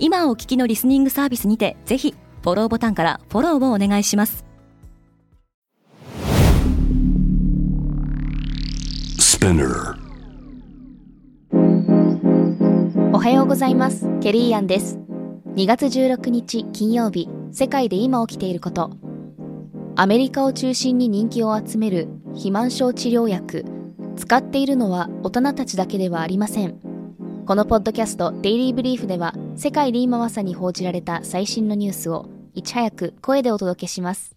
今お聞きのリスニングサービスにてぜひフォローボタンからフォローをお願いします。おはようございます。ケリーアンです。2月16日金曜日世界で今起きていること。アメリカを中心に人気を集める肥満症治療薬。使っているのは大人たちだけではありません。このポッドキャストデイリーブリーフでは世界で今まさに報じられた最新のニュースをいち早く声でお届けします。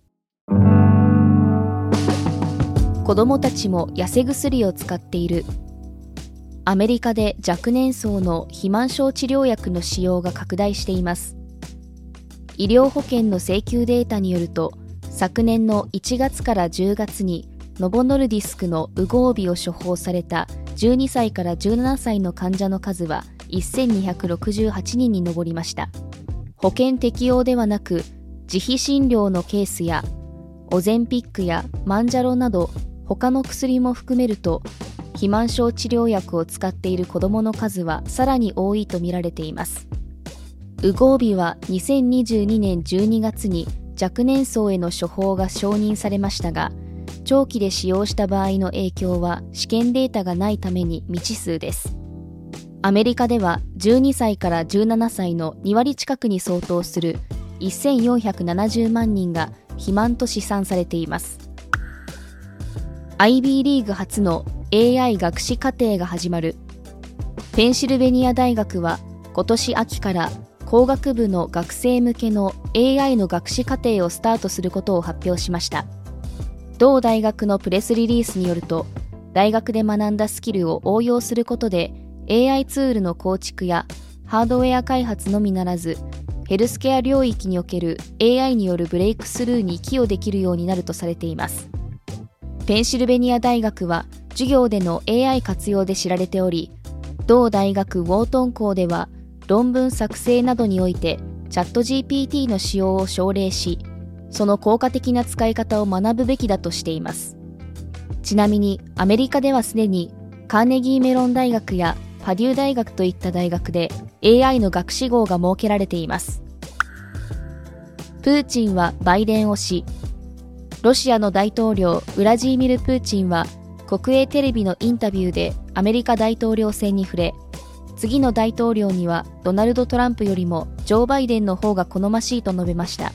子供たちも痩せ薬を使っている。アメリカで若年層の肥満症治療薬の使用が拡大しています。医療保険の請求データによると昨年の1月から10月にノボノルディスクのウゴービを処方された12歳から17歳の患者の数は1268人に上りました。保険適用ではなく自費診療のケースやオゼンピックやマンジャロなど他の薬も含めると肥満症治療薬を使っている子どもの数はさらに多いとみられています。ウゴービは2022年12月に若年層への処方が承認されましたが長期で使用した場合の影響は試験データがないために未知数です。アメリカでは12歳から17歳の2割近くに相当する1470万人が肥満と試算されています。IB リーグ初の AI 学士課程が始まる。ペンシルベニア大学は今年秋から工学部の学生向けの AI の学士課程をスタートすることを発表しました。同大学のプレスリリースによると大学で学んだスキルを応用することで AI ツールの構築やハードウェア開発のみならずヘルスケア領域における AI によるブレイクスルーに寄与できるようになるとされています。ペンシルベニア大学は授業での AI 活用で知られており同大学ウォートン校では論文作成などにおいてチャット GPT の使用を奨励しその効果的な使い方を学ぶべきだとしています。ちなみにアメリカではすでにカーネギーメロン大学やパデュー大学といった大学で AI の学士号が設けられています。プーチンはバイデン推しロシアの大統領ウラジーミル・プーチンは国営テレビのインタビューでアメリカ大統領選に触れ次の大統領にはドナルド・トランプよりもジョー・バイデンの方が好ましいと述べました。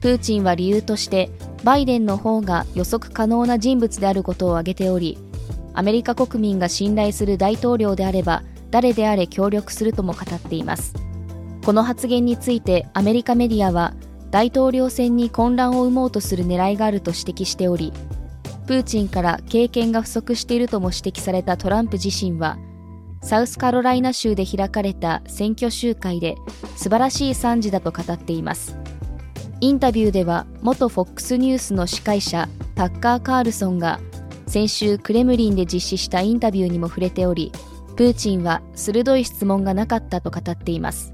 プーチンは理由としてバイデンの方が予測可能な人物であることを挙げておりアメリカ国民が信頼する大統領であれば誰であれ協力するとも語っています。この発言についてアメリカメディアは大統領選に混乱を生もうとする狙いがあると指摘しておりプーチンから経験が不足しているとも指摘されたトランプ自身はサウスカロライナ州で開かれた選挙集会で素晴らしい賛辞だと語っています。インタビューでは元 FOX ニュースの司会者タッカー・カールソンが先週クレムリンで実施したインタビューにも触れておりプーチンは鋭い質問がなかったと語っています。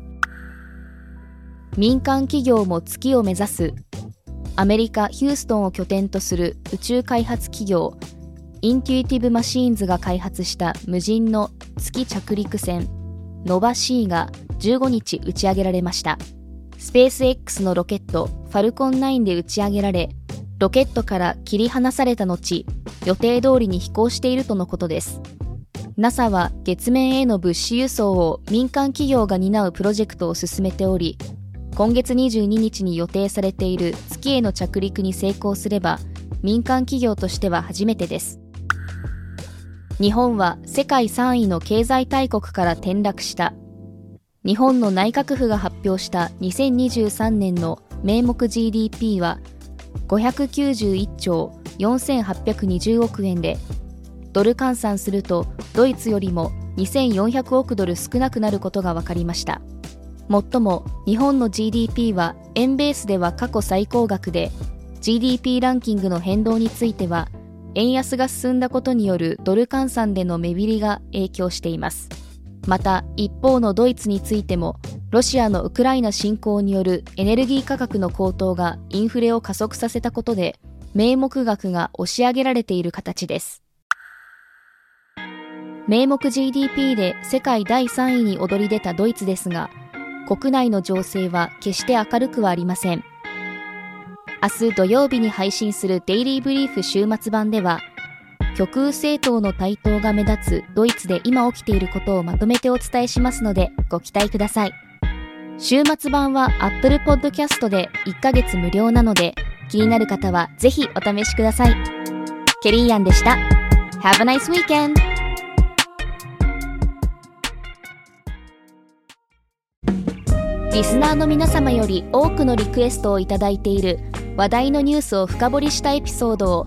民間企業も月を目指すアメリカ・ヒューストンを拠点とする宇宙開発企業インテュイティブ・マシーンズが開発した無人の月着陸船ノバ C が15日打ち上げられました。スペース X のロケットファルコン9で打ち上げられロケットから切り離された後予定通りに飛行しているとのことです。NASA は月面への物資輸送を民間企業が担うプロジェクトを進めており今月22日に予定されている月への着陸に成功すれば民間企業としては初めてです。日本は世界3位の経済大国から転落した。日本の内閣府が発表した2023年の名目 GDP は591兆4820億円でドル換算するとドイツよりも2400億ドル少なくなることが分かりました。もっとも日本の GDP は円ベースでは過去最高額で GDP ランキングの変動については円安が進んだことによるドル換算での目減りが影響しています。また一方のドイツについてもロシアのウクライナ侵攻によるエネルギー価格の高騰がインフレを加速させたことで名目額が押し上げられている形です。名目 GDP で世界第3位に躍り出たドイツですが国内の情勢は決して明るくはありません。明日土曜日に配信するデイリーブリーフ週末版では極右政党の台頭が目立つドイツで今起きていることをまとめてお伝えしますのでご期待ください。週末版は Apple Podcast で1ヶ月無料なので気になる方はぜひお試しください。ケリーアンでした。Have a nice weekend! リスナーの皆様より多くのリクエストをいただいている話題のニュースを深掘りしたエピソードを